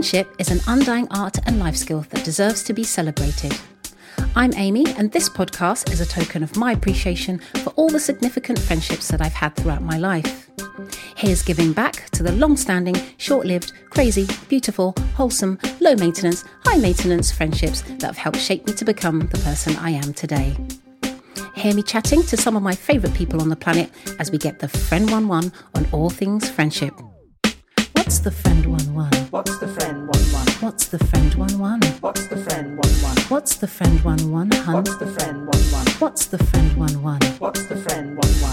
Friendship is an undying art and life skill that deserves to be celebrated. I'm Amy, and this podcast is a token of my appreciation for all the significant friendships that I've had throughout my life. Here's giving back to the long standing, short lived, crazy, beautiful, wholesome, low maintenance, high maintenance friendships that have helped shape me to become the person I am today. Hear me chatting to some of my favourite people on the planet as we get the Friend 1 1 on all things friendship. What's the Friend 1 1? What's the the Friend 1 1? What's the friend one one? What's the Friend 1 1, hun? What's the friend one one? What's the Friend 1 1? What's the friend one one?